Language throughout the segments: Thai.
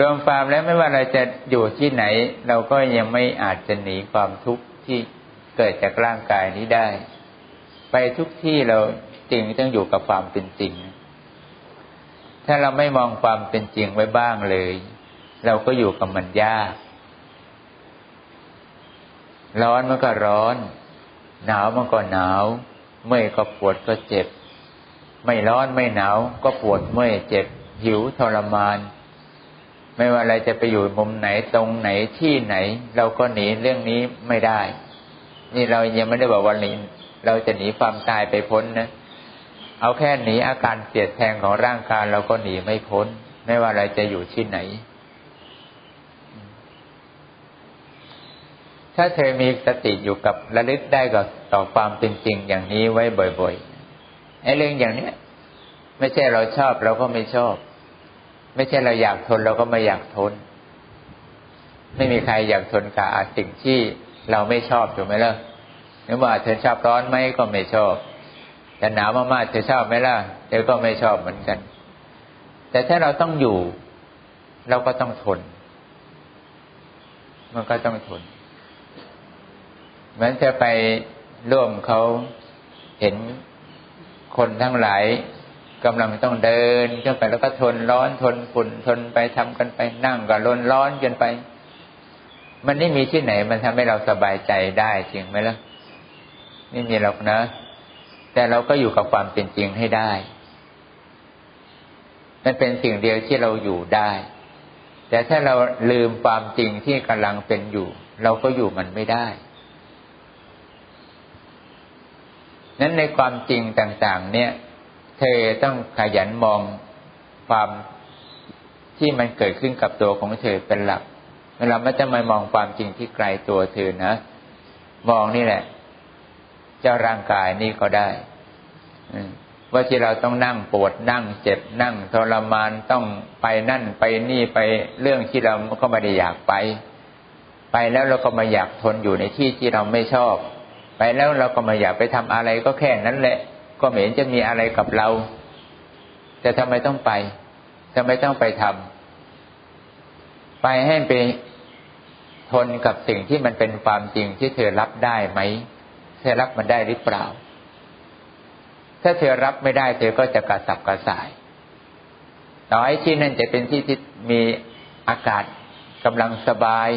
รวมความแล้วไม่ว่าเราจะอยู่ที่ไหน เราก็ยังไม่อาจจะหนีความทุกข์ที่เกิดจากร่างกายนี้ได้ ไปทุกที่เราจริงต้องอยู่กับความเป็นจริง ถ้าเราไม่มองความเป็นจริงไว้บ้างเลย เราก็อยู่กับมันยาก ร้อนมันก็ร้อน หนาวมันก็หนาวเมื่อยก็ปวดก็เจ็บ ไม่ร้อนไม่หนาวก็ปวดเมื่อยเจ็บหิวทรมาน ไม่ว่าอะไรจะไปอยู่มุมไหนตรงไหนที่ไหน เราก็หนีเรื่องนี้ไม่ได้ นี่เรายังไม่ได้บอกว่าหนีเราจะหนีความตายไปพ้นนะเอาแค่หนีอาการเสียดแทงของร่างกายเราก็หนีไม่พ้น ไม่ว่าเราจะอยู่ที่ไหน ถ้าเธอมีสติอยู่กับระลึกได้กับต่อความเป็นจริงอย่างนี้ไว้บ่อยๆไอ้เรื่องอย่างเนี้ย ไม่ใช่เราชอบเราก็ไม่ชอบ ไม่ใช่เราอยากทนเราก็ไม่อยากทน ไม่มีใครอยากทนกับสิ่งที่เราไม่ชอบถูกไหมล่ะหรือว่าเธอชอบร้อนไหมก็ไม่ชอบแต่หนาวมากๆเธอชอบไหมล่ะเธอก็ไม่ชอบเหมือนกัน แต่ถ้าเราต้องอยู่ เราก็ต้องทน มันก็ต้องทนเหมือนจะไปร่วมเขาเห็นคนทั้งหลาย กำลังต้องเดินขึ้นไปแล้วก็ทนร้อนทนฝุ่นทนไปทำกันไปนั่งก็ร้อนร้อนกันไป มันไม่มีที่ไหน มันทำให้เราสบายใจได้จริงไหมล่ะไม่มีหรอกนะ แต่เราก็อยู่กับความเป็นจริงให้ได้มันเป็นสิ่งเดียวที่เราอยู่ได้ แต่ถ้าเราลืมความจริงที่กำลังเป็นอยู่ เราก็อยู่มันไม่ได้ นั้นในความจริงต่าง ๆ เนี่ย เธอต้องขยันมองความที่มันเกิดขึ้นกับตัวของเธอเป็นหลักเวลาไม่จะมามองความจริงที่ไกลตัวเธอนะ มองนี่แหละ เจ้าร่างกายนี่ก็ได้ว่าที่เราต้องนั่งปวดนั่งเจ็บนั่งทรมานต้องไปนั่นไปนี่ไปเรื่องที่เราก็ไม่ได้อยากไป ไปแล้วเราก็มาอยากทนอยู่ในที่ที่เราไม่ชอบ ไปแล้วเราก็มาอยากไปทำอะไรก็แค่นั้นแหละ ก็เหม็นจะมีอะไรกับเรา แต่ทำไมต้องไปทำไมต้องไปทำไปให้ไปทนกับสิ่งที่มันเป็นความจริงที่เธอรับได้ไหม เธอรับมันได้หรือเปล่า ถ้าเธอรับไม่ได้ เธอก็จะกระสับกระส่ายต่อให้ที่นั่นจะเป็นที่ที่มีอากาศกำลังสบาย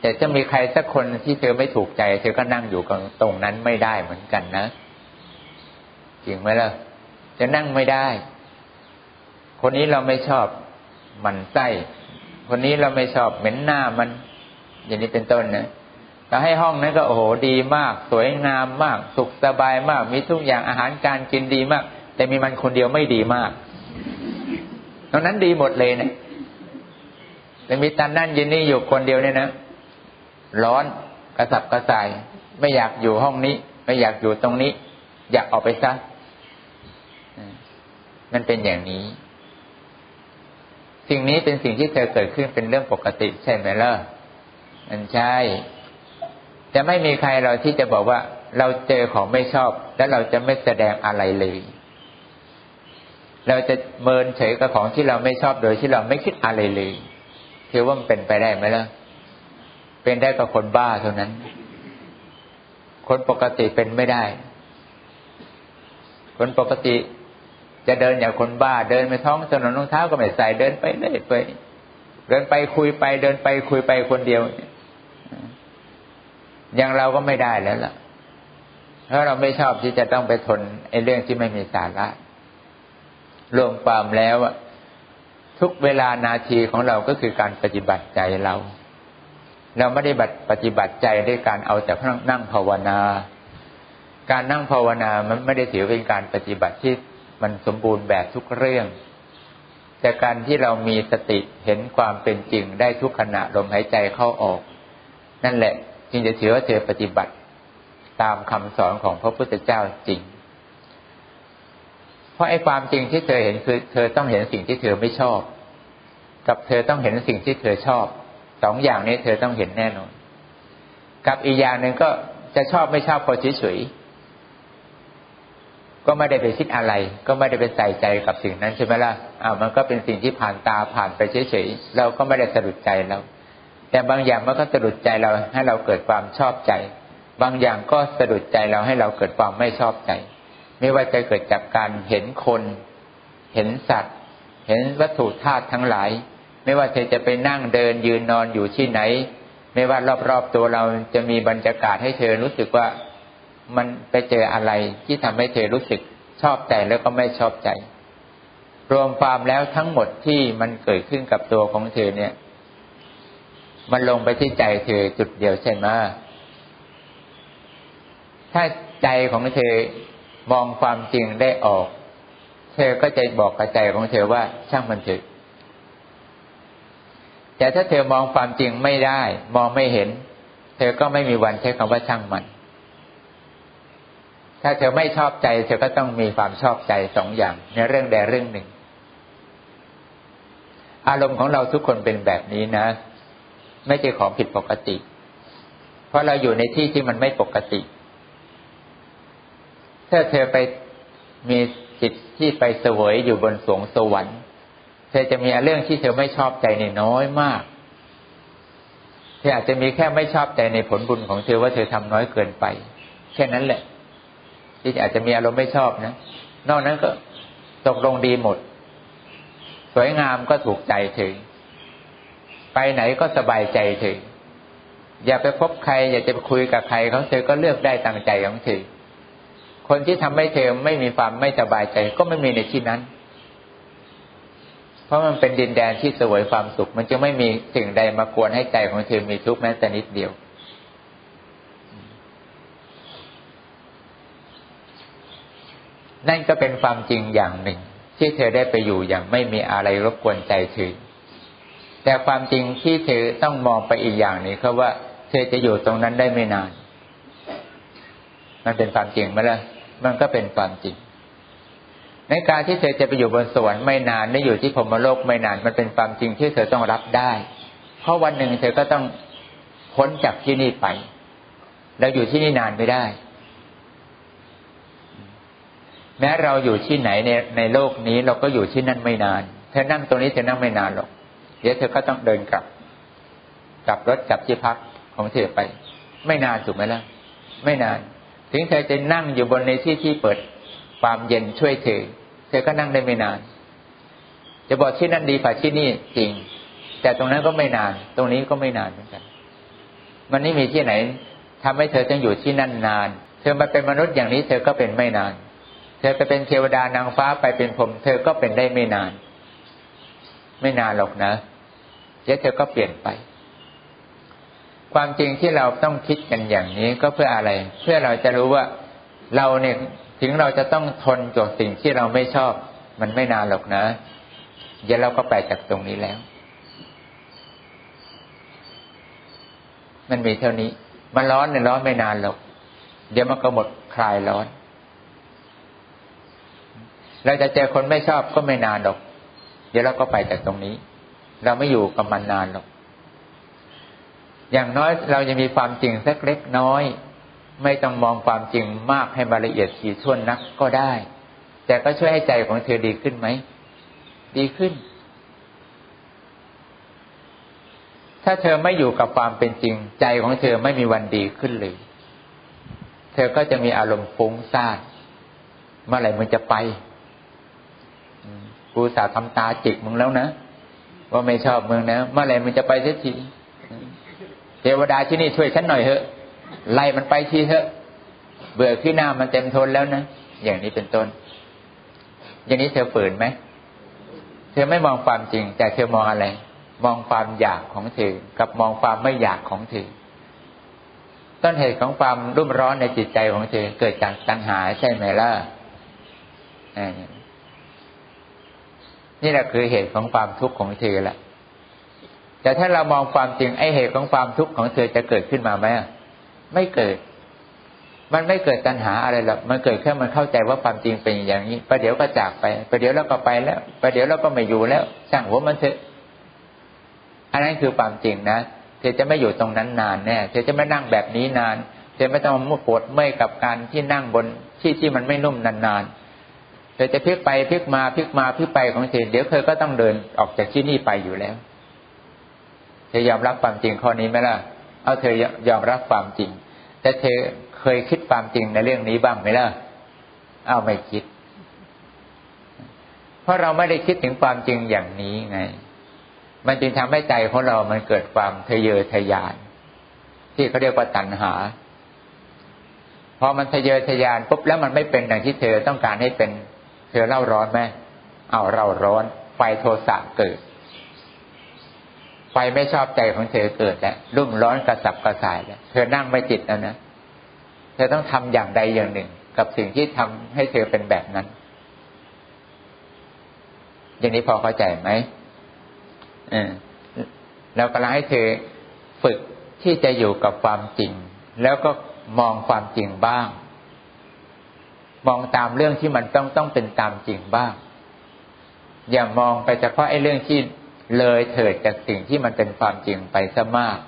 แต่จะมีใครสักคนที่เธอไม่ถูกใจ เธอก็นั่งอยู่ตรงนั้นไม่ได้เหมือนกันนะ จริงไหมล่ะ จะนั่งไม่ได้ คนนี้เราไม่ชอบมันไส้คนนี้เราไม่ชอบเหม็นหน้ามัน อย่างนี้เป็นต้นนะแต่ให้ห้องนั้นก็โอ้โหดีมาก สวยงามมาก สุขสบายมาก มีทุกอย่างอาหารการกินดีมาก แต่มีมันคนเดียวไม่ดีมากตรงนั้นดีหมดเลยเนะี่ยแต่มีตันนั่นยินนี่อยู่คนเดียวเนี่ยนะร้อนกระสับกระส่าย ไม่อยากอยู่ห้องนี้ ไม่อยากอยู่ตรงนี้ อยากออกไปซะ มันเป็นอย่างนี้ สิ่งนี้เป็นสิ่งที่เธอเกิดขึ้นเป็นเรื่องปกติใช่ไหมล่ะมันใช่ จะไม่มีใครเราที่จะบอกว่า เราเจอของไม่ชอบ แล้วเราจะไม่แสดงอะไรเลย เราจะเมินเฉยกับของที่เราไม่ชอบโดยที่เราไม่คิดอะไรเลยเทว่ามันเป็นไปได้ไหมล่ะ เป็นได้กับคนบ้าเท่านั้น คนปกติเป็นไม่ได้ คนปกติ จะเดินอย่างคนบ้าเดินไปท้องถนนรองเท้าก็ไม่ใส่เดินไปเรื่อยไปเดินไปคุยไปเดินไปคุยไปคนเดียวอย่างเราก็ไม่ได้แล้วล่ะ เพราะเราไม่ชอบที่จะต้องไปทนไอ้เรื่องที่ไม่มีสาระรวมความแล้วทุกเวลานาทีของเราก็คือการปฏิบัติใจเรา เราไม่ได้บัปฏิบัติใจด้วยการเอาแต่นั่งภาวนา การนั่งภาวนามันไม่ได้ถือเป็นการปฏิบัติที่ มันสมบูรณ์แบบทุกเรื่อง แต่การที่เรามีสติเห็นความเป็นจริงได้ทุกขณะลมหายใจเข้าออก นั่นแหละจึงจะถือว่าเธอปฏิบัติตามคำสอนของพระพุทธเจ้าจริง เพราะไอ้ความจริงที่เธอเห็นคือ เธอต้องเห็นสิ่งที่เธอไม่ชอบ กับเธอต้องเห็นสิ่งที่เธอชอบสองอย่างนี้เธอต้องเห็นแน่นอน กับอีกอย่างหนึ่งก็จะชอบไม่ชอบพอเฉย ก็ไม่ได้ไปคิดอะไร ก็ไม่ได้ไปใส่ใจกับสิ่งนั้นใช่ไหมล่ะอ่ามันก็เป็นสิ่งที่ผ่านตาผ่านไปเฉยๆเราก็ไม่ได้สะดุดใจเราแต่บางอย่างมันก็สะดุดใจเราให้เราเกิดความชอบใจ บางอย่างก็สะดุดใจเราให้เราเกิดความไม่ชอบใจ ไม่ว่าจะเกิดจากการเห็นคน เห็นสัตว์ เห็นวัตถุธาตุทั้งหลาย ไม่ว่าเธอจะไปนั่งเดินยืนนอนอยู่ที่ไหน ไม่ว่ารอบๆตัวเราจะมีบรรยากาศให้เธอรู้สึกว่า มันไปเจออะไรที่ทำให้เธอรู้สึกชอบใจแล้วก็ไม่ชอบใจ รวมความแล้วทั้งหมดที่มันเกิดขึ้นกับตัวของเธอเนี่ย มันลงไปที่ใจเธอจุดเดียวใช่ไหมถ้าใจของเธอมองความจริงได้ออก เธอก็จะบอกกับใจของเธอว่าช่างมันเถอะแต่ถ้าเธอมองความจริงไม่ได้ มองไม่เห็น เธอก็ไม่มีวันใช้คำว่าช่างมัน ถ้าเธอไม่ชอบใจ เธอก็ต้องมีความชอบใจสองอย่าง ในเรื่องใดเรื่องหนึ่ง อารมณ์ของเราทุกคนเป็นแบบนี้นะ ไม่ใช่ของผิดปกติ เพราะเราอยู่ในที่ที่มันไม่ปกติ ถ้าเธอไปมีจิตที่ไปเสวยอยู่บนสวงสวรรค์ เธอจะมีเรื่องที่เธอไม่ชอบใจในน้อยมากเธออาจจะมีแค่ไม่ชอบใจในผลบุญของเธอว่าเธอทำน้อยเกินไป แค่นั้นแหละ ที่อาจจะมีอารมณ์ไม่ชอบนะ นอกนั้นก็ตกลงดีหมด สวยงามก็ถูกใจถึง ไปไหนก็สบายใจถึง อย่าไปพบใคร อย่าจะไปคุยกับใครเขาเธอก็เลือกได้ตามใจของเธอคนที่ทำให้เธอไม่มีความไม่สบายใจ ก็ไม่มีในที่นั้น เพราะมันเป็นดินแดนที่สวยความสุข มันจะไม่มีสิ่งใดมากวนให้ใจของเธอมีทุกข์แม้แต่นิดเดียว นั่นก็เป็นความจริงอย่างหนึ่ง ที่เธอได้ไปอยู่อย่างไม่มีอะไรรบกวนใจเธอแต่ความจริงที่เธอต้องมองไปอีกอย่างหนึ่งคือว่า เธอจะอยู่ตรงนั้นได้ไม่นาน มันเป็นความจริงไหมล่ะมันก็เป็นความจริง ในการที่เธอจะไปอยู่บนสวรรค์ไม่นานไม่อยู่ที่พรมโลกไม่นาน มันเป็นความจริงที่เธอต้องรับได้ เพราะวันหนึ่งเธอก็ต้องพ้นจากที่นี่ไป แล้วอยู่ที่นี่นานไม่ได้ แม้เราอยู่ที่ไหนในในโลกนี้เราก็อยู่ที่นั่นไม่นาน เธอนั่งตรงนี้เธอนั่งไม่นานหรอก เดี๋ยวเธอก็ต้องเดินกลับ กลับรถกลับที่พักของเธอไป ไม่นานถูกไหมล่ะ ไม่นาน ถึงเธอจะนั่งอยู่บนในที่ที่เปิดความเย็นช่วยเธอ เธอก็นั่งได้ไม่นาน จะบอกที่นั่นดีกว่าที่นี่จริง แต่ตรงนั้นก็ไม่นาน ตรงนี้ก็ไม่นานเหมือนกัน มันไม่มีที่ไหนทำให้เธอต้องอยู่ที่นั่นนาน เธอมาเป็นมนุษย์อย่างนี้ เธอก็เป็นไม่นาน เธอไปเป็นเทวดานางฟ้าไปเป็นผม เธอก็เป็นได้ไม่นาน ไม่นานหรอกนะเดี๋ยวเธอก็เปลี่ยนไป ความจริงที่เราต้องคิดกันอย่างนี้ก็เพื่ออะไร เพื่อเราจะรู้ว่าเราเนี่ยถึงเราจะต้องทนกับสิ่งที่เราไม่ชอบ มันไม่นานหรอกนะเดี๋ยวเราก็ไปจากตรงนี้แล้ว มันมีเท่านี้ มันร้อนเนี่ยร้อนไม่นานหรอก เดี๋ยวมันก็หมดคลายร้อน เราจะเจอคนไม่ชอบก็ไม่นานหรอก เดี๋ยวเราก็ไปจากตรงนี้ เราไม่อยู่กับมันนานหรอก อย่างน้อยเราจะมีความจริงสักเล็กน้อย ไม่ต้องมองความจริงมากให้มาละเอียดถี่ถ้วนนักก็ได้ แต่ก็ช่วยให้ใจของเธอดีขึ้นไหม ดีขึ้น ถ้าเธอไม่อยู่กับความเป็นจริง ใจของเธอไม่มีวันดีขึ้นเลย เธอก็จะมีอารมณ์ฟุ้งซ่านเมื่อไหร่มันจะไป กูสาทำตาจิกมึงแล้วนะว่าไม่ชอบมึงนะเมื่อไรมึงจะไปสักทีเทวดาที่นี่ช่วยฉันหน่อยเถอะ ไล่มันไปทีเถอะ เบื่อขี้หน้ามันเต็มทนแล้วนะอย่างนี้เป็นต้น อย่างนี้เธอฝืนไหมเธอไม่มองความจริง แต่เธอมองอะไร มองความอยากของเธอ กับมองความไม่อยากของเธอต้นเหตุของความรุ่มร้อนในจิตใจของเธอเกิดจากตัณหาใช่ไหมล่ะ นี่แหละคือเหตุของความทุกข์ของเธอแหละแต่ถ้าเรามองความจริงไอ้เหตุของความทุกข์ของเธอจะเกิดขึ้นมาไหมไม่เกิด มันไม่เกิดตัณหาอะไรหรอกมันเกิดแค่มันเข้าใจว่าความจริงเป็นอย่างนี้ประเดี๋ยวก็จากไปประเดี๋ยวเราก็ไปแล้วประเดี๋ยวเราก็ไม่อยู่แล้วช่งหัวมันเถอะอันนั้นคือความจริงนะเธอจะไม่อยู่ตรงนั้นนานแน่เธอจะไม่นั่งแบบนี้นานเธอไม่ต้องมุ่ปวดเมื่อยกับการที่นั่งบนที่ที่มันไม่นุ่มนานๆ เธอจะพลิกไปพลิกมาพลิกมาพลิกไปของเธอเดี๋ยวเธอก็ต้องเดินออกจากที่นี่ไปอยู่แล้ว เธอยอมรับความจริงข้อนี้ไหมล่ะ เอาเธอยอมรับความจริง แต่เธอเคยคิดความจริงในเรื่องนี้บ้างไหมล่ะ เอาไม่คิด เพราะเราไม่ได้คิดถึงความจริงอย่างนี้ไง มันจึงทำให้ใจของเรา มันเกิดความทะเยอทะยาน ที่เขาเรียกว่าตัณหาพอมันทะเยอทะยานปุ๊บแล้วมันไม่เป็นอย่างที่เธอต้องการให้เป็น เธอเล่าร้อนไหมเอาเราร้อน ไฟโทสะเกิด ไฟไม่ชอบใจของเธอเกิดแล้วรุ่มร้อนกระสับกระส่ายแล้วเธอนั่งไม่ติดแล้วนะเธอต้องทำอย่างใดอย่างหนึ่ง กับสิ่งที่ทำให้เธอเป็นแบบนั้น อย่างนี้พอเข้าใจไหมเรากำลังให้เธอฝึกที่จะอยู่กับความจริง แล้วก็มองความจริงบ้าง มองตามเรื่องที่มันต้องต้องเป็นตามจริงบ้าง อย่ามองไปเฉพาะไอ้เรื่องที่เลยเถิดจากสิ่งที่มันเป็นความจริงไปซะมาก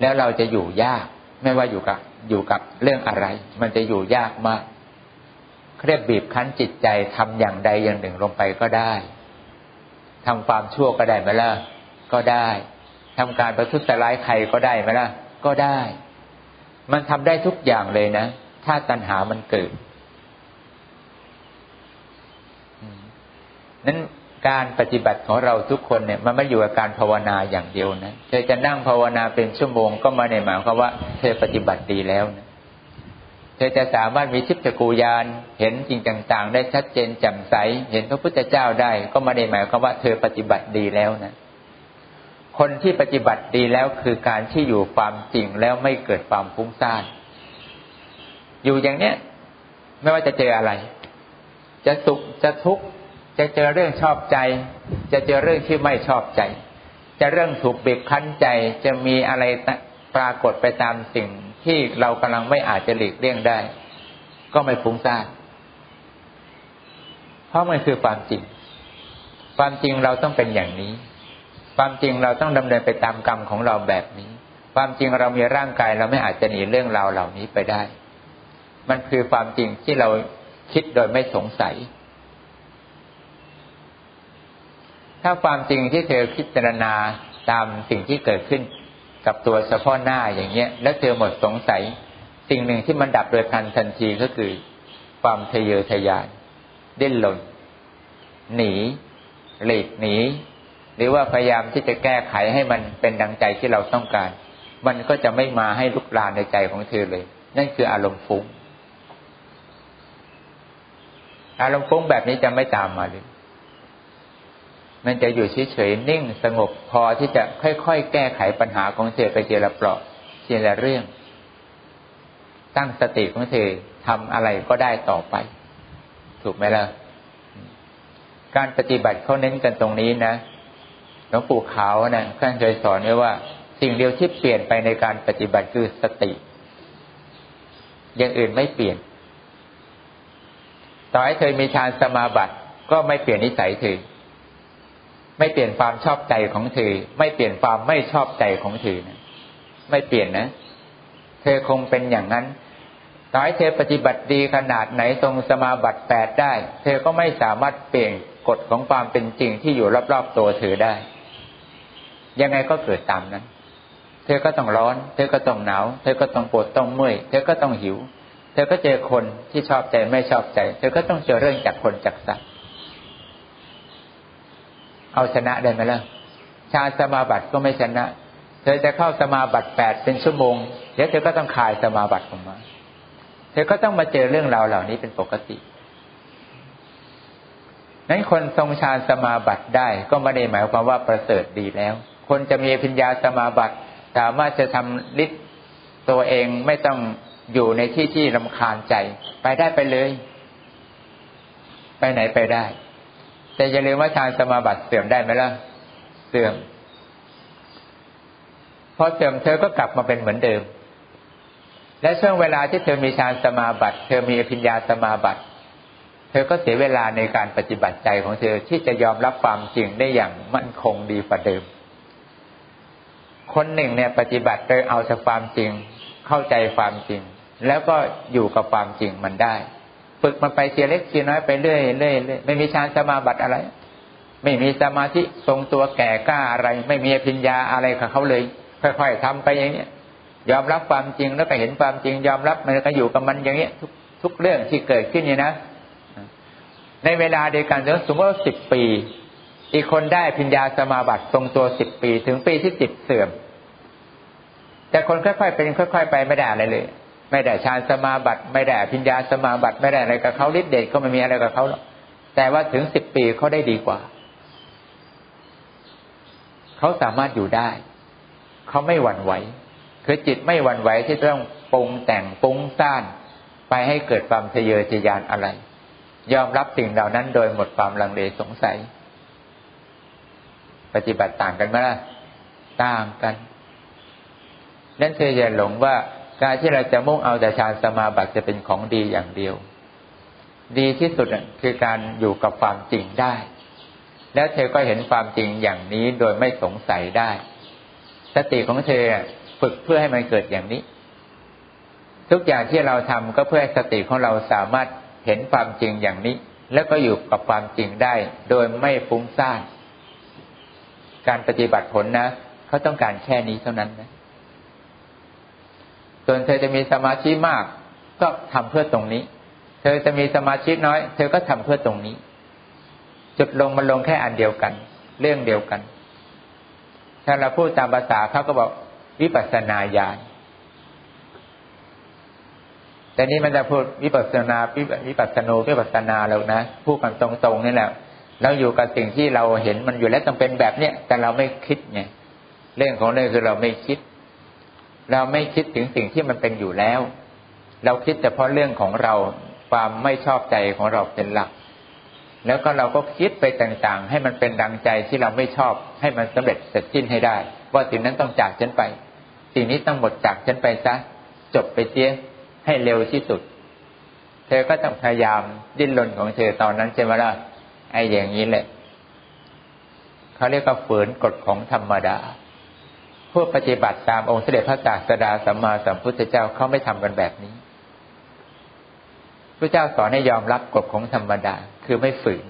แล้วเราจะอยู่ยาก ไม่ว่าอยู่กับอยู่กับเรื่องอะไร มันจะอยู่ยากมากเครียกบีบคั้นจิตใจทำอย่างใดอย่างหนึ่งลงไปก็ได้ทำความชั่วก็ได้ไหมล่ะ ก็ได้ทำการประทุษร้ายใครก็ได้ไหมล่ะ ก็ได้ มันทำได้ทุกอย่างเลยนะ ถ้าตัณหามันเกิด นั้นการปฏิบัติของเราทุกคนเนี่ยมันไม่อยู่กับการภาวนาอย่างเดียวนะเธอจะนั่งภาวนาเป็นชั่วโมงก็มาในหมายความว่าเธอปฏิบัติดีแล้วนะเธอจะสามารถมีชิพจกูยานเห็นจริงต่าง ๆ ได้ชัดเจนแจ่มใส เห็นพระพุทธเจ้าได้ ก็มาในหมายความว่าเธอปฏิบัติดีแล้วนะคนที่ปฏิบัติดีแล้วคือการที่อยู่ความจริงแล้วไม่เกิดความฟุ้งซ่านอยู่อย่างเนี้ยไม่ว่าจะเจออะไร จะสุขจะทุกข์ จะเจอเรื่องชอบใจ จะเจอเรื่องที่ไม่ชอบใจ จะเรื่องถูกบีบคั้นใจจะมีอะไรปรากฏไปตามสิ่งที่เรากำลังไม่อาจจะหลีกเลี่ยงได้ ก็ไม่ฟุ้งซ่านเพราะมันคือความจริง ความจริงเราต้องเป็นอย่างนี้ ความจริงเราต้องดำเนินไปตามกรรมของเราแบบนี้ ความจริงเรามีร่างกายเราไม่อาจจะหนีเรื่องราวเหล่านี้ไปได้ มันคือความจริงที่เราคิดโดยไม่สงสัย ถ้าความจริงที่เธอพิจารณาตามสิ่งที่เกิดขึ้น กับตัวเฉพาะหน้าอย่างเงี้ย แล้วเธอหมดสงสัย สิ่งหนึ่งที่มันดับโดยทันทันทีก็คือ ความทะเยอทะยานดิ้นรนหนีหลีกหนีหรือว่าพยายามที่จะแก้ไขให้มันเป็นดังใจที่เราต้องการ มันก็จะไม่มาให้ลุกลานในใจของเธอเลย นั่นคืออารมณ์ฟุ้ง อารมณ์ฟุ้งแบบนี้จะไม่ตามมาเลย มันจะอยู่เฉยๆนิ่งสงบพอที่จะค่อยๆแก้ไขปัญหาของเธอไปเจละเปราะเจละเรื่อง ตั้งสติของเธอทำอะไรก็ได้ต่อไป ถูกไหมล่ะ การปฏิบัติเขาเน้นกันตรงนี้นะหลวงปู่ขาวนะท่านเคยสอนไว้ว่า สิ่งเดียวที่เปลี่ยนไปในการปฏิบัติคือสติ อย่างอื่นไม่เปลี่ยน ต่อให้เธอมีฌานสมาบัติก็ไม่เปลี่ยนนิสัยเธอ ไม่เปลี่ยนความชอบใจของเธอ ไม่เปลี่ยนความไม่ชอบใจของเธอนะไม่เปลี่ยนนะ เธอคงเป็นอย่างนั้นต่อให้เธอปฏิบัติดีขนาดไหนตรงสมาบัติแปดได้ เธอก็ไม่สามารถเปลี่ยนกฎของความเป็นจริงที่อยู่รอบๆตัวเธอได้ ยังไงก็เกิดตามนั้น เธอก็ต้องร้อน เธอก็ต้องหนาว เธอก็ต้องปวดต้องเมื่อย เธอก็ต้องหิว เธอก็เจอคนที่ชอบใจไม่ชอบใจ เธอก็ต้องเจอเรื่องจากคนจากสัตว์ เอาชนะได้ไหมล่ะชาสมาบัติก็ไม่ชนะ เธอจะเข้าสมาบัติแปดเป็นชั่วโมงเดี๋ยวเธอก็ต้องคายสมาบัติออกมา เธอก็ต้องมาเจอเรื่องราวเหล่านี้เป็นปกตินั้นคนทรงฌานสมาบัติได้ก็ไม่ได้หมายความว่าประเสริฐดีแล้ว คนจะมีปัญญาสมาบัติ สามารถจะทำฤทธิ์ตัวเองไม่ต้องอยู่ในที่ที่ลำคาญใจ ไปได้ไปเลย ไปไหนไปได้ แต่อย่าลืมว่าฌานสมาบัติเสื่อมได้ไหมล่ะ เสื่อมพอเสื่อมเธอก็กลับมาเป็นเหมือนเดิม และช่วงเวลาที่เธอมีฌานสมาบัติ เธอมีปัญญาสมาบัติ เธอก็เสียเวลาในการปฏิบัติใจของเธอที่จะยอมรับความจริงได้อย่างมั่นคงดีกว่าเดิม คนหนึ่งเนี่ยปฏิบัติโดยเอาจากความจริง เข้าใจความจริง แล้วก็อยู่กับความจริงมันได้ ฝึกมันไปเทียเล็กเทียน้อยไปเรื่อยเรื่อยเไม่มีฌานสมาบัติอะไร ไม่มีสมาธิทรงตัวแก่กล้าอะไร ไม่มีปัญญาอะไรกับเขาเลย ค่อยๆทำไปอย่างเนี้ยยอมรับความจริงแล้วก็เห็นความจริง ยอมรับมันก็อยู่กับมันอย่างเนี้ยทุกทุกเรื่องที่เกิดขึ้นเนี่ยนะ ในเวลาเดียวกันสมมติว่าสิบปี อีกคนได้พิญญาสมาบัติทรงตัวสิบปี ถึงปีที่สิบเสื่อม แต่คนค่อยๆเป็นค่อย ๆ ไปไม่ได้อะไรเลย ไม่ได้ฌานสมาบัติ ไม่ได้พิญญาสมาบัติ ไม่ได้อะไรกับเขาฤทธิ์เดชก็ไม่มีอะไรกับเขาหรอกแต่ว่าถึงสิบปีเขาได้ดีกว่า เขาสามารถอยู่ได้ เขาไม่หวั่นไหว คือจิตไม่หวั่นไหวที่ต้องปรุงแต่งปรุงสร้างไปให้เกิดความทะเยอทะยานอะไร ยอมรับสิ่งเหล่านั้นโดยหมดความลังเลสงสัย ปฏิบัติต่างกันไหมล่ะ ต่างกันนั่นเธออย่าหลงว่า การที่เราจะมุ่งเอาแต่ฌานสมาบัติจะเป็นของดีอย่างเดียว ดีที่สุดคือการอยู่กับความจริงได้ แล้วเธอก็เห็นความจริงอย่างนี้โดยไม่สงสัยได้ สติของเธอฝึกเพื่อให้มันเกิดอย่างนี้ ทุกอย่างที่เราทำก็เพื่อให้สติของเราสามารถเห็นความจริงอย่างนี้ แล้วก็อยู่กับความจริงได้ โดยไม่ฟุ้งซ่านการปฏิบัติผลนะเขาต้องการแค่นี้เท่านั้นนะ ส่วนเธอจะมีสมาธิมาก ก็ทำเพื่อตรงนี้ เธอจะมีสมาธิน้อย เธอก็ทำเพื่อตรงนี้ จุดลงมันลงแค่อันเดียวกัน เรื่องเดียวกัน ถ้าเราพูดตามภาษาเขาก็บอกวิปัสสนาญาณแต่นี้มันจะพูดวิปัสนาวิปัสสนูวิปัสนาแล้วนะพูดกันตรงๆนี่แหละเราอยู่กับสิ่งที่เราเห็นมันอยู่แล้วต้องเป็นแบบเนี้ยแต่เราไม่คิดไงเรื่องของเรื่องคือเราไม่คิด เราไม่คิดถึงสิ่งที่มันเป็นอยู่แล้ว เราคิดแต่เพราะเรื่องของเราความไม่ชอบใจของเราเป็นหลัก แล้วก็เราก็คิดไปต่างๆ ให้มันเป็นดังใจที่เราไม่ชอบ ให้มันสำเร็จเสร็จสิ้นให้ได้ ว่าสิ่งนั้นต้องจากฉันไป สิ่งนี้ต้องหมดจากฉันไปซะจบไปเสียให้เร็วที่สุด เธอก็ต้องพยายามดิ้นรนของเธอตอนนั้นใช่ไหมล่ะไอ้อย่างนี้แหละเขาเรียกว่าฝืนกฎของธรรมดา ผู้ปฏิบัติตามองค์เสด็จพระศาสดาสัมมาสัมพุทธเจ้าเขาไม่ทำกันแบบนี้พระเจ้าสอนให้ยอมรับกฎของธรรมดา คือไม่ฝืน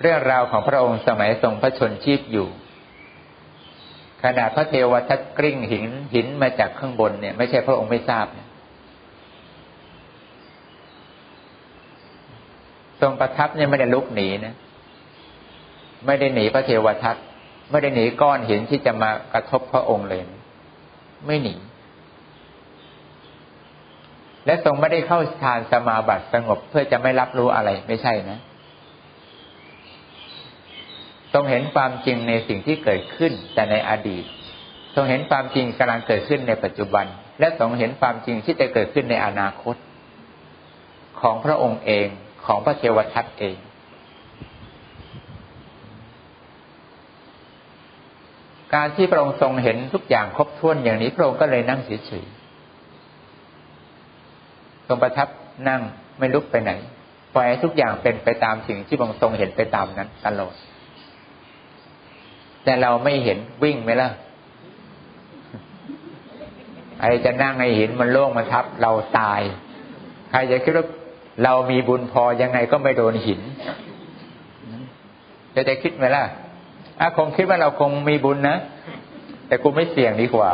เรื่องราวของพระองค์สมัยทรงพระชนชีพอยู่ขณะพระเทวทัตกริ่งหินหินมาจากข้างบนเนี่ย ไม่ใช่พระองค์ไม่ทราบทรงประทับเนี่ยไม่ได้ลุกหนีนะ ไม่ได้หนีพระเทวทัตไม่ได้หนีก้อนหินที่จะมากระทบพระองค์เลย ไม่หนี และทรงไม่ได้เข้าฌานสมาบัติสงบเพื่อจะไม่รับรู้อะไรไม่ใช่นะ ทรงเห็นความจริงในสิ่งที่เกิดขึ้น แต่ในอดีต ทรงเห็นความจริงกำลังเกิดขึ้นในปัจจุบัน และทรงเห็นความจริงที่จะเกิดขึ้นในอนาคต ของพระองค์เองของพระเทวทัตเอง การที่พระองค์ทรงเห็นทุกอย่างครบถ้วนอย่างนี้ พระองค์ก็เลยนั่งเฉยๆทรงประทับนั่งไม่ลุกไปไหนปล่อยให้ทุกอย่างเป็นไปตามสิ่งที่พระองค์ทรงเห็นไปตามนั้นตลอดแต่เราไม่เห็นวิ่งไหมล่ะไอจะนั่งในหินมันโล่งมันทับ เราตาย ใครจะคิดว่าเรามีบุญพอยังไงก็ไม่โดนหินจะจะคิดไหมล่ะ อาคงคิดว่าเราคงมีบุญนะ แต่กูไม่เสี่ยงดีกว่า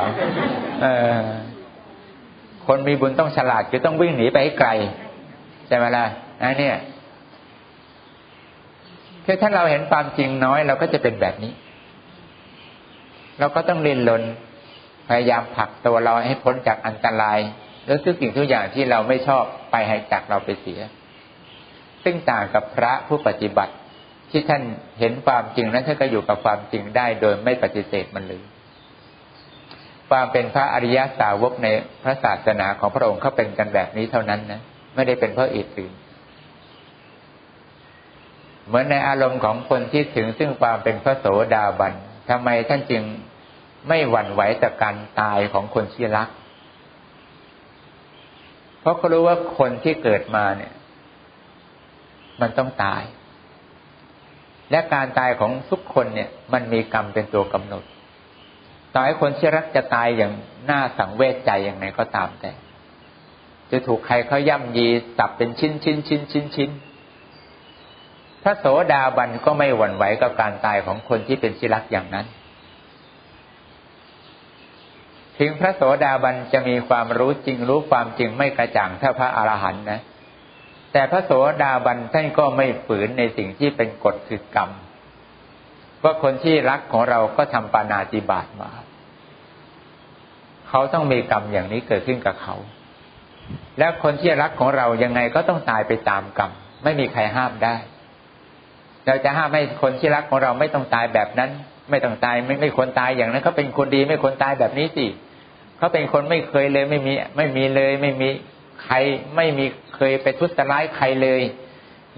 เออ คนมีบุญต้องฉลาดคือต้องวิ่งหนีไปให้ไกลใช่ไหมล่ะอันนี้คือถ้าเราเห็นความจริงน้อย เราก็จะเป็นแบบนี้ เราก็ต้องเรียนรนพยายามผลักตัวเราให้พ้นจากอันตราย แล้วทุกสิ่งทุกอย่างที่เราไม่ชอบไปให้จากเราไปเสีย ซึ่งต่างกับพระผู้ปฏิบัติ ที่ท่านเห็นความจริงนั้นท่านก็อยู่กับความจริงได้โดยไม่ปฏิเสธมันเลย ความเป็นพระอริยสาวกในพระศาสนาของพระองค์เขาเป็นกันแบบนี้เท่านั้นนะไม่ได้เป็นเพราะอื่นเหมือนในอารมณ์ของคนที่ถึงซึ่งความเป็นพระโสดาบันทำไมท่านจึงไม่หวั่นไหวจากการตายของคนที่รัก เพราะเขารู้ว่าคนที่เกิดมาเนี่ย มันต้องตาย และการตายของทุกคนเนี่ย มันมีกรรมเป็นตัวกำหนด ต่อให้คนที่รักจะตายอย่างน่าสังเวชใจอย่างไรก็ตามแต่ จะถูกใครเขาย่ำยีสับเป็นชิ้นชิ้นชิ้นชิ้นชิ้นพระโสดาบันก็ไม่หวั่นไหวกับการตายของคนที่เป็นชิรักอย่างนั้น ถึงพระโสดาบันจะมีความรู้จริงรู้ความจริงไม่กระจ่างเท่าพระอรหันต์นะ แต่พระโสดาบันท่านก็ไม่ฝืนในสิ่งที่เป็นกฎคือกรรม ว่าคนที่รักของเราก็ทำปานาติบาตมา เขาต้องมีกรรมอย่างนี้เกิดขึ้นกับเขา แล้วคนที่รักของเรายังไงก็ต้องตายไปตามกรรม ไม่มีใครห้ามได้ เราจะห้ามให้คนที่รักของเราไม่ต้องตายแบบนั้น ไม่ต้องตายไม่ไม่ควรตายอย่างนั้นเขาเป็นคนดีไม่ควรตายแบบนี้สิเขาเป็นคนไม่เคยเลยไม่มี ไม่มีเลยไม่มี ใครไม่มีเคยไปทุสร้ายใครเลย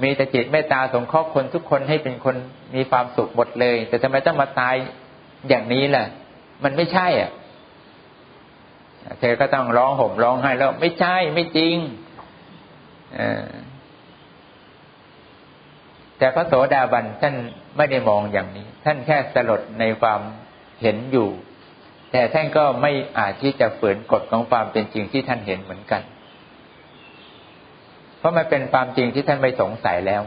มีแต่จิตเมตตาสงเคราะห์คนทุกคนให้เป็นคนมีความสุขหมดเลย แต่ทำไมต้องมาตายอย่างนี้ล่ะ มันไม่ใช่อะ เธอก็ต้องร้องห่มร้องไห้แล้ว ไม่ใช่ไม่จริงแต่พระโสดาบันท่านไม่ได้มองอย่างนี้ ท่านแค่สลดในความเห็นอยู่ แต่ท่านก็ไม่อาจที่จะฝืนกฎของความเป็นจริงที่ท่านเห็นเหมือนกัน ราะมันเป็นความจริงที่ท่านไม่สงสัยแล้ว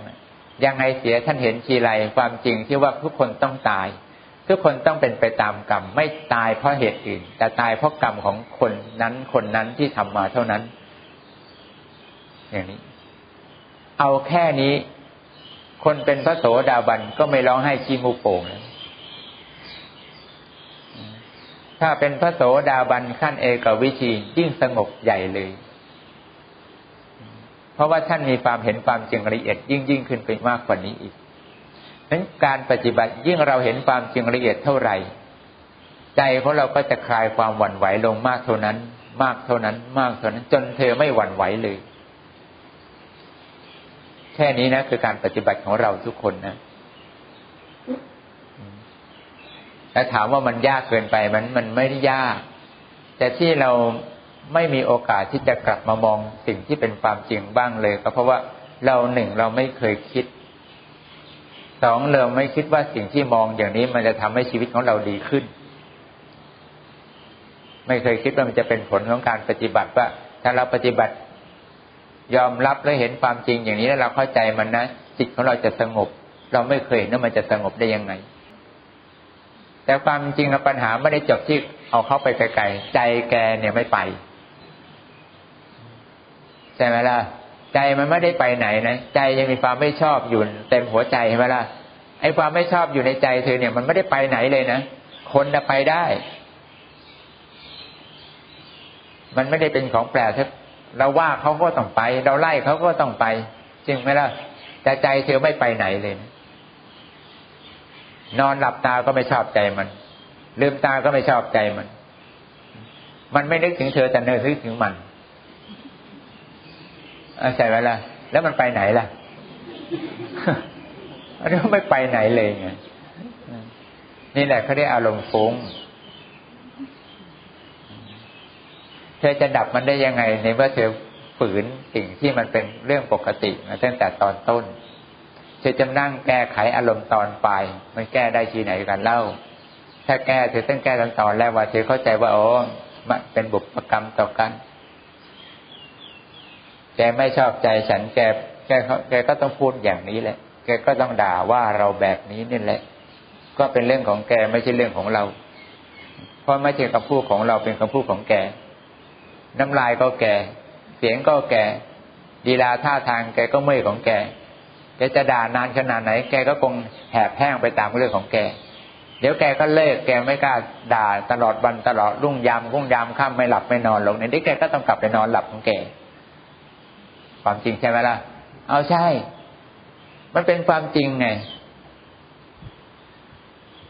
ยังไงเสียท่านเห็นทีไรความจริงที่ว่าทุกคนต้องตาย ทุกคนต้องเป็นไปตามกรรม ไม่ตายเพราะเหตุอื่น แต่ตายเพราะกรรมของคนนั้นคนนั้นที่ทำมาเท่านั้น อย่างนี้ เอาแค่นี้ คนเป็นพระโสดาบันก็ไม่ร้องไห้ขี้มูโป่งแล้วถ้าเป็นพระโสดาบันขั้นเอกวิชียิ่งสงบใหญ่เลย เพราะว่าท่านมีความเห็นความจริงละเอียดยิ่งยิ่งขึ้นไปมากกว่านี้อีกนั้นการปฏิบัติยิ่งเราเห็นความจริงละเอียดเท่าไหร่ ใจของเราก็จะคลายความหวั่นไหวลงมากเท่านั้น มากเท่านั้น มากเท่านั้น จนเธอไม่หวั่นไหวเลย แค่นี้นะ คือการปฏิบัติของเราทุกคนนะแต่ถามว่ามันยากเกินไปมันมันไม่ได้ยาก แต่ที่เรา ไม่มีโอกาสที่จะกลับมามองสิ่งที่เป็นความจริงบ้างเลย ก็เพราะว่าเราหนึ่งเราไม่เคยคิดสองเราไม่คิดว่าสิ่งที่มองอย่างนี้มันจะทำให้ชีวิตของเราดีขึ้น ไม่เคยคิดว่ามันจะเป็นผลของการปฏิบัติว่า ถ้าเราปฏิบัติ ยอมรับและเห็นความจริงอย่างนี้แล้วเราเข้าใจมันนะจิตของเราจะสงบ เราไม่เคยเห็นว่ามันจะสงบได้ยังไง แต่ความจริงปัญหาไม่ได้จบที่เอาเข้าไปไกลๆใจแกเนี่ยไม่ไป ใช่ไหมล่ะใจมันไม่ได้ไปไหนนะใจยังมีความไม่ชอบอยู่เต็มหัวใจใช่ไหมล่ะไอ้ความไม่ชอบอยู่ในใจเธอเนี่ยมันไม่ได้ไปไหนเลยนะคนจะไปได้ มันไม่ได้เป็นของแปลกถ้าเราว่าเขาก็ต้องไป เราไล่เขาก็ต้องไปจริงไหมล่ะแต่ใจเธอไม่ไปไหนเลยนะนอนหลับตาก็ไม่ชอบใจมัน ลืมตาก็ไม่ชอบใจมัน มันไม่นึกถึงเธอแต่เนึกถึงมัน ใช่ไหมล่ะแล้วมันไปไหนล่ะอันนี้ไม่ไปไหนเลยไงนี่แหละเขาได้อารมณ์ฟุ้งเธอจะดับมันได้ยังไง ในเมื่อเธอฝืนสิ่งที่มันเป็นเรื่องปกติมาตั้งแต่ตอนต้น เธอจะนั่งแก้ไขอารมณ์ตอนปลายมันแก้ได้ทีไหนกันเล่า ถ้าแก้เธอต้องแก้ตอนตอนแรกว่าเธอเข้าใจว่าโอ้มันเป็นบุพกรรมต่อกัน แกไม่ชอบใจฉันแกแกแกก็ต้องพูดอย่างนี้แหละ แกก็ต้องด่าว่าเราแบบนี้นี่แหละ ก็เป็นเรื่องของแกไม่ใช่เรื่องของเรา เพราะไม่ใช่คำพูดของเราเป็นคำพูดของแก น้ำลายก็แก เสียงก็แกดีลาท่าทางแกก็เมื่อยของแก แกจะด่านานขนาดไหน แกก็คงแหบแห้งไปตามเรื่องของแก เดี๋ยวแกก็เลิกแกไม่กล้าด่าตลอดวันตลอดรุ่งยามรุ่งยามค่ำไม่หลับไม่นอนลงในที่แกก็ต้องกลับไปนอนหลับของแก ความจริงใช่ไหมล่ะ เอาใช่ มันเป็นความจริงไง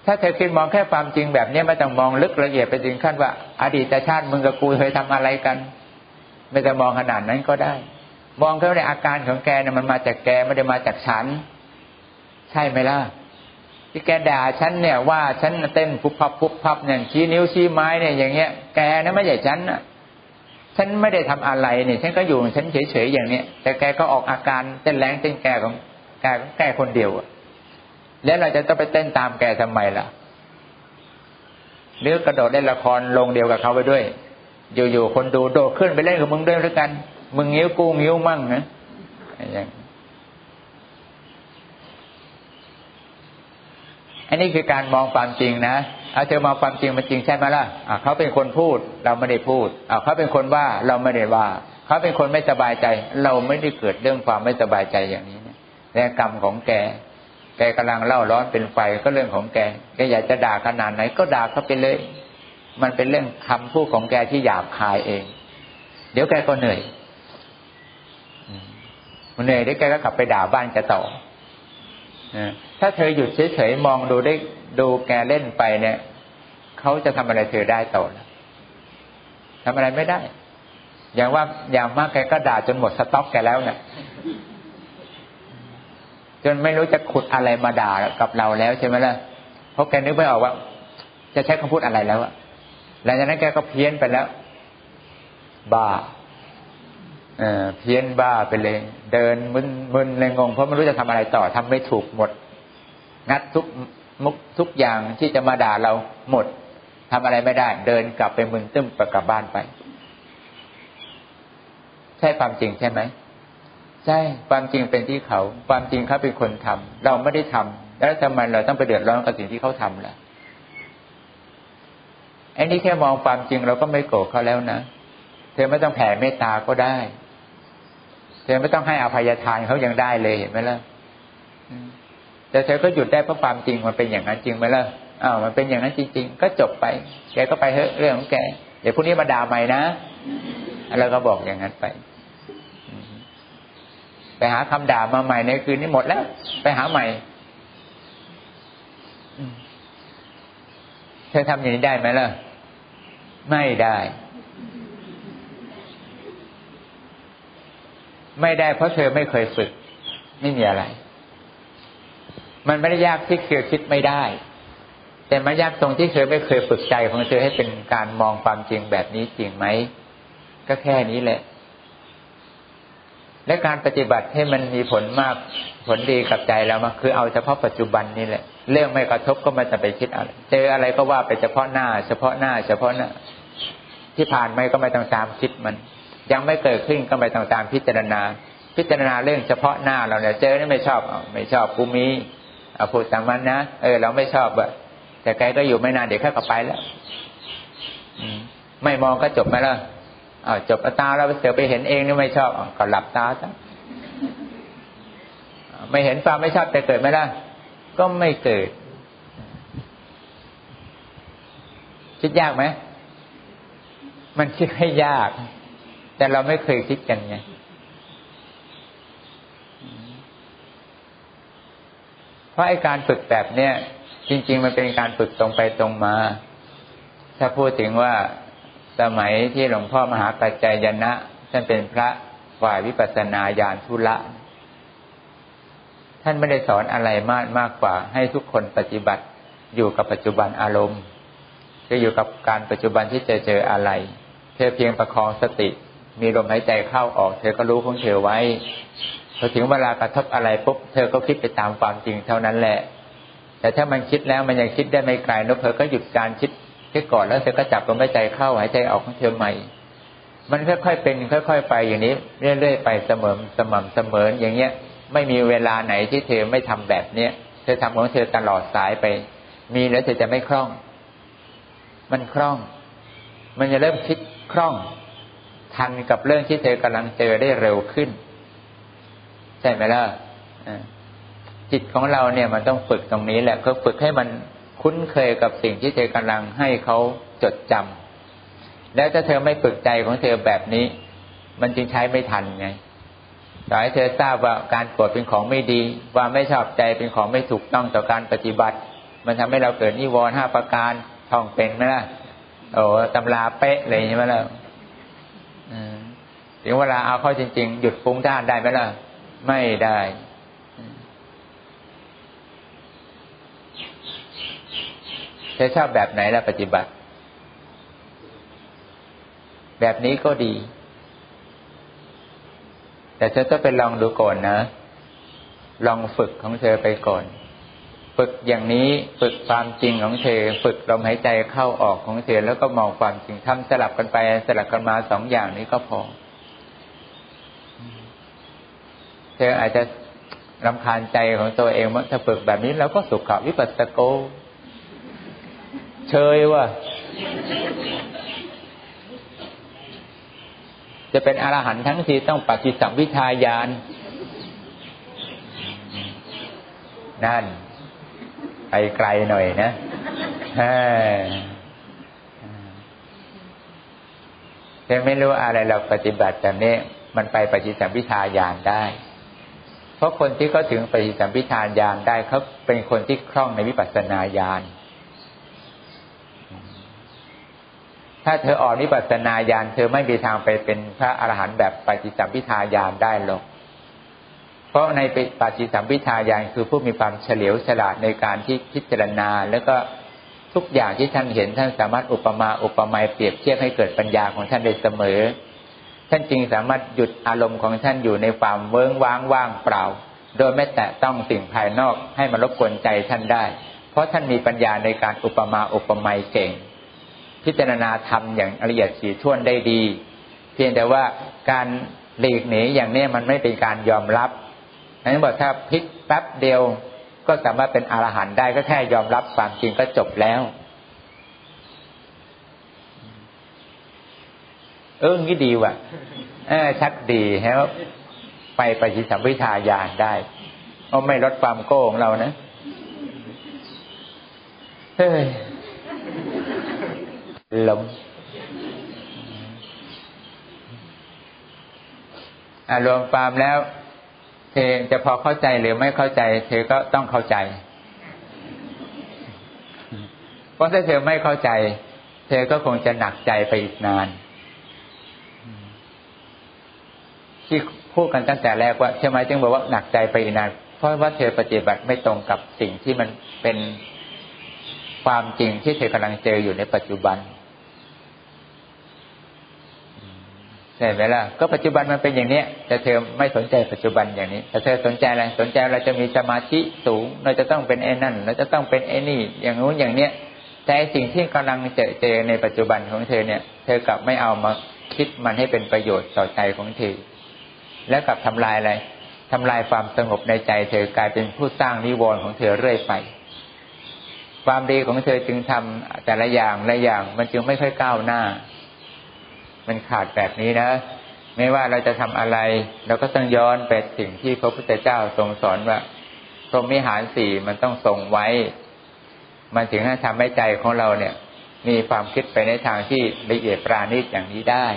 ถ้าเธอคิดมองแค่ความจริงแบบนี้ไม่ต้องมองลึกละเอียดไปถึงขั้นว่า อดีตชาติมึงกับกูเคยทำอะไรกัน ไม่ต้องมองขนาดนั้นก็ได้ มองแค่ในอาการของแกเนี่ยมันมาจากแกไม่ได้มาจากฉัน ใช่ไหมล่ะที่แกด่าฉันเนี่ยว่าฉันเต้นพุบพับพุบพับเนี่ยชี้นิ้วชี้ไม้เนี่ยอย่างเงี้ยแกนะไม่ใช่ฉันนะ ฉันไม่ได้ทำอะไรเนี่ยฉันก็อยู่ฉันเฉยๆอย่างเนี้ยแต่แกก็ออกอาการเต้นแรงเต้นแกของแกของแกคนเดียวอะแล้วเราจะต้องไปเต้นตามแกทำไมล่ะหรือกระโดดเล่นละครลงเดียวกับเขาไปด้วย อยู่ๆคนดูโดดขึ้นไปเล่นกับมึงด้วยด้วยกัน มึงงิ้วกูงิ้วมั่งนะอย่างอันนี้คือการมองความจริงนะ เอาเธอมองความจริงมันจริงใช่ไหมล่ะเขาเป็นคนพูดเราไม่ได้พูดเขาเป็นคนว่าเราไม่ได้ว่า เขาเป็นคนไม่สบายใจ เราไม่ได้เกิดเรื่องความไม่สบายใจอย่างนี้เนี่ยแต่กรรมของแก แกกำลังเล่าร้อนเป็นไฟก็เรื่องของแกแกอยากจะด่าขนาดไหนก็ด่าเขาไปเลย มันเป็นเรื่องคำพูดของแกที่หยาบคายเอง เดี๋ยวแกก็เหนื่อยมันเหนื่อยเดี๋ยวแกก็กลับไปด่าบ้านแกต่อถ้าเธอหยุดเฉยๆมองดูได้ ดูแกเล่นไปเนี่ยเขาจะทำอะไรเธอได้ต่อทำอะไรไม่ได้ อย่างว่าอย่างมากแกก็ด่าจนหมดสต็อกแกแล้วเนี่ยจนไม่รู้จะขุดอะไรมาด่ากับเราแล้วใช่ไหมล่ะเพราะแกนึกไม่ออกว่า จะใช้คำพูดอะไรแล้วอะหลังจากนั้นแกก็เพี้ยนไปแล้ว บ้าเออเพี้ยนบ้าไปเลย เดินมึนมึนเลยงง เพราะไม่รู้จะทำอะไรต่อทำไม่ถูกหมด งัดทุก มุกทุกอย่างที่จะมาด่าเราหมดทำอะไรไม่ได้ เดินกลับไปมึนตึ้มไปกลับบ้านไป ใช่ความจริงใช่ไหมใช่ความจริงเป็นที่เขา ความจริงเขาเป็นคนทำเราไม่ได้ทำแล้วทำไมเราต้องไปเดือดร้อนกับสิ่งที่เขาทำล่ะไอ้นี่แค่มองความจริงเราก็ไม่โกรธเขาแล้วนะเธอไม่ต้องแผ่เมตตาก็ได้ เธอไม่ต้องให้อภัยทานเขายังได้เลยเห็นไหมล่ะ แต่เธอก็หยุดได้เพราะความจริงมันเป็นอย่างนั้นจริงไหมล่ะอ้าวมันเป็นอย่างนั้นจริง ๆ ก็จบไป แกก็ไปเฮ้เรื่องของแกเดี๋ยวพรุ่งนี้มาด่าใหม่นะแล้วก็บอกอย่างนั้นไป ไปหาคำด่ามาใหม่ในคืนนี้หมดแล้ว ไปหาใหม่เธอทำอย่างนี้ได้ไหมล่ะ ไม่ได้ ไม่ได้เพราะเธอไม่เคยฝึก ไม่มีอะไร มันไม่ได้ยากที่เธอคิดไม่ได้ แต่มันยากตรงที่เธอไม่เคยฝึกใจของเธอให้เป็นการมองความจริงแบบนี้จริงไหมก็แค่นี้แหละ และการปฏิบัติให้มันมีผลมากผลดีกับใจเรามาคือเอาเฉพาะปัจจุบันนี่แหละ เรื่องไม่กระทบก็ไม่จะไปคิดอะไรเจออะไรก็ว่าไปเฉพาะหน้า เฉพาะหน้า เฉพาะหน้า ที่ผ่านไปก็ไม่ต้องตามคิดมัน ยังไม่เกิดขึ้นก็ไม่ต้องตามพิจารณา พิจารณาเรื่องเฉพาะหน้าเราเนี่ย เจอนี่ไม่ชอบไม่ชอบกูมี เอาพูดตามมันนะเออ เราไม่ชอบอะแต่แกก็อยู่ไม่นานเดี๋ยวแค่ก็ไปแล้วไม่มองก็จบไปแล้วอาจบตาเราเสียไปเห็นเองนี่ไม่ชอบก็หลับตาซะไม่เห็นความไม่ชอบแต่เกิดไม่ได้ก็ไม่เกิด คิดยากไหมมันคิดให้ยาก แต่เราไม่เคยคิดกันไงเพ ราะไอ้การฝึกแบบเนี้ยจริง ๆ มันเป็นการฝึกตรงไปตรงมา ถ้าพูดถึงว่าสมัยที่หลวงพ่อมหาปัจจัยยนะท่านเป็นพระฝ่ายวิปัสสนาญาณทุละ ท่านไม่ได้สอนอะไรมากมากกว่า ให้ทุกคนปฏิบัติอยู่กับปัจจุบันอารมณ์คืออยู่กับการปัจจุบันที่เจอเจออะไร เธอเพียงประคองสติ มีลมหายใจเข้าออก เธอก็รู้ของเธอไว้ พอถึงเวลากระทบอะไรปุ๊บเธอก็คิดไปตามความจริงเท่านั้นแหละ แต่ถ้ามันคิดแล้วมันยังคิดได้ไม่ไกลนกเธอก็หยุดการคิดคิดก่อนแล้วเธอก็จับลมหายใจเข้าหายใจออกของเธอใหม่ มันค่อยๆเป็นค่อย ๆ ไปอย่างนี้เรื่อยๆไปเสมอสม่ำเสมออย่างเงี้ย ไม่มีเวลาไหนที่เธอไม่ทำแบบเนี้ยเธอทำของเธอตลอดสายไป มีแล้วเธอจะไม่คล่อง มันคล่อง มันจะเริ่มคิดคล่อง ทันกับเรื่องที่เธอกำลังเจอได้เร็วขึ้น ใช่ไหมล่ะจิตของเราเนี่ยมันต้องฝึกตรงนี้แหละก็ฝึกให้มันคุ้นเคยกับสิ่งที่เธอกำลังให้เขาจดจำแล้วถ้าเธอไม่ฝึกใจของเธอแบบนี้ มันจึงใช้ไม่ทันไงต่อให้เธอทราบว่าการโกรธเป็นของไม่ดี ว่าไม่ชอบใจเป็นของไม่ถูกต้องต่อการปฏิบัติ มันทำให้เราเกิดนิวรณ์ห้าประการท่องเป็นไหมล่ะโอ้ตำราเป๊ะเลยใช่ไหมล่ะถึงเวลาเอาเข้าจริง ๆ หยุดฟุ้งด้านได้ไหมล่ะ ไม่ได้ เธอชอบแบบไหนล่ะปฏิบัติ แบบนี้ก็ดี แต่เธอต้องไปลองดูก่อนนะ ลองฝึกของเธอไปก่อน ฝึกอย่างนี้ฝึกความจริงของเธอ ฝึกลมหายใจเข้าออกของเธอ แล้วก็มองความจริงทำสลับกันไป สลับกันมาสองอย่างนี้ก็พอ เธออาจจะรำคาญใจของตัวเองว่าถ้าฝึกแบบนี้เราก็สุขวิปัสสโก เชยว่า จะเป็นอรหันต์ทั้งทีต้องปฏิสัมพิทายาน นั่น ไปไกลหน่อยนะเธอไม่รู้อะไรเราปฏิบัติแบบนี้ มันไปปฏิสัมพิทายานได้ เพราะคนที่เขาถึงปฏิสัมพิทานญาณได้เขาเป็นคนที่คล่องในวิปัสสนาญาณถ้าเธออ่อนวิปัสสนาญาณเธอไม่มีทางไปเป็นพระอรหันต์แบบปฏิสัมพิทาญาณได้หรอก เพราะในปฏิสัมพิทาญาณคือผู้มีความเฉลียวฉลาดในการที่พิจารณา แล้วก็ทุกอย่างที่ท่านเห็นท่านสามารถอุปมาอุปไมยเปรียบเทียบให้เกิดปัญญาของท่านได้เสมอ ท่านจึงสามารถหยุดอารมณ์ของท่านอยู่ในความเวิ้งว้างว่างเปล่า โดยไม่แตะต้องสิ่งภายนอกให้มารบกวนใจท่านได้ เพราะท่านมีปัญญาในการอุปมาอุปไมยเก่ง พิจารณาธรรมอย่างละเอียดสีท่วนได้ดี เพียงแต่ว่าการหลีกหนีอย่างนี้มันไม่เป็นการยอมรับนั้นบอกถ้าพลิกแป๊บเดียวก็สามารถเป็นอรหันต์ได้ก็แค่ยอมรับความจริงก็จบแล้ว เอองี้ดีว่ะ เออชัดดีฮะไปปฏิสัมพิทายานได้เอาะไม่ลดความโก้ของเรานะเฮ้ยลมอารวมความแล้ว เธอจะพอเข้าใจหรือไม่เข้าใจ เธอก็ต้องเข้าใจ เพราะถ้าเธอไม่เข้าใจ เธอก็คงจะหนักใจไปอีกนาน ที่พูดกันตั้งแต่แรกว่าใช่ไหมจึงบอกว่าหนักใจไปนานเพราะว่าเธอปฏิบัติไม่ตรงกับสิ่งที่มันเป็นความจริงที่เธอกำลังเจออยู่ในปัจจุบันใช่ไหมล่ะก็ปัจจุบันมันเป็นอย่างเนี้ย แต่เธอไม่สนใจปัจจุบันอย่างนี้แต่เธอสนใจอะไรสนใจเราจะมีสมาธิสูง เราจะต้องเป็นไอ้นั่น เราจะต้องเป็นไอ้นี่ อย่างนู้นอย่างเนี้ย แต่สิ่งที่กำลังเจอเจอในปัจจุบันของเธอเนี่ย เธอกลับไม่เอามาคิดมันให้เป็นประโยชน์ต่อใจของเธอ แล้วกับทำลายอะไรทำลายความสงบในใจเธอกลายเป็นผู้สร้างนิวรณ์ของเธอเรื่อยไป ความดีของเธอจึงทำแต่ละอย่างละอย่าง มันจึงไม่ค่อยก้าวหน้า มันขาดแบบนี้นะไม่ว่าเราจะทำอะไรเราก็ต้องย้อนไปสิ่งที่พระพุทธเจ้าทรงสอนว่าพรหมิหารสี่มันต้องทรงไว้ มันถึงจะทำให้ใจของเราเนี่ย มีความคิดไปในทางที่ละเอียดปราณีตอย่างนี้ได้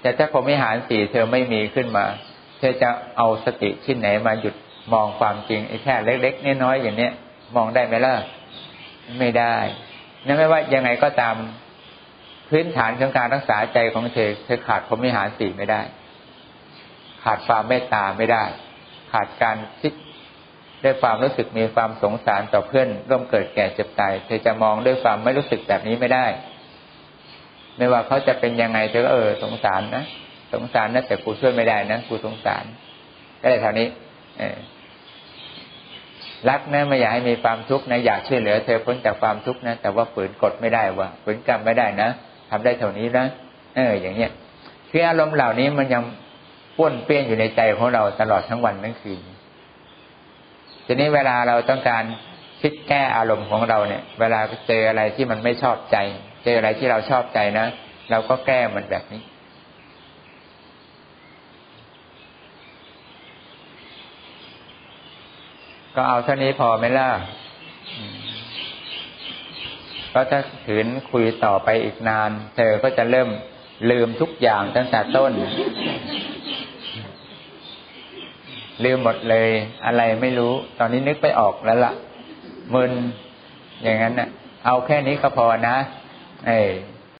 แต่ถ้าพรหมิหารสี่เธอไม่มีขึ้นมา เธอจะเอาสติที่ไหนมาหยุดมองความจริงไอ้แค่เล็กๆน้อยๆอย่างเนี้ยมองได้ไหมล่ะ ไม่ได้นั่นไม่ว่ายังไงก็ตามพื้นฐานของการรักษาใจของเธอเธอขาดพรหมิหารสี่ไม่ได้ ขาดความเมตตาไม่ได้ ขาดการคิดด้วยความรู้สึกมีความสงสารต่อเพื่อนร่วมเกิดแก่เจ็บตายเธอจะมองด้วยความไม่รู้สึกแบบนี้ไม่ได้ ไม่ว่าเขาจะเป็นยังไงเธอก็เออสงสารนะสงสารนะแต่กูช่วยไม่ได้นะกูสงสารก็เลยเท่านี้ เออรักนะไม่อยากให้มีความทุกข์นะอยากช่วยเหลือเธอพ้นจากความทุกข์นะแต่ว่าฝืนกดไม่ได้ว่าฝืนกรรมไม่ได้นะทำได้เท่านี้นะเออ อย่างเนี้ยคืออารมณ์เหล่านี้มันยังป้วนเปี้ยนอยู่ในใจของเราตลอดทั้งวันทั้งคืนทีนี้เวลาเราต้องการคิดแก้อารมณ์ของเราเนี่ย เวลาเจออะไรที่มันไม่ชอบใจ เจออะไรที่เราชอบใจนะ เราก็แก้มันแบบนี้ ก็เอาเท่านี้พอไหมล่ะก็ถ้าถืนคุยต่อไปอีกนาน เธอก็จะเริ่มลืมทุกอย่างตั้งแต่ต้น ลืมหมดเลย อะไรไม่รู้ ตอนนี้นึกไปออกแล้วละ่ะมึนอย่างนั้นน่ะ เอาแค่นี้ก็พอนะ 哎。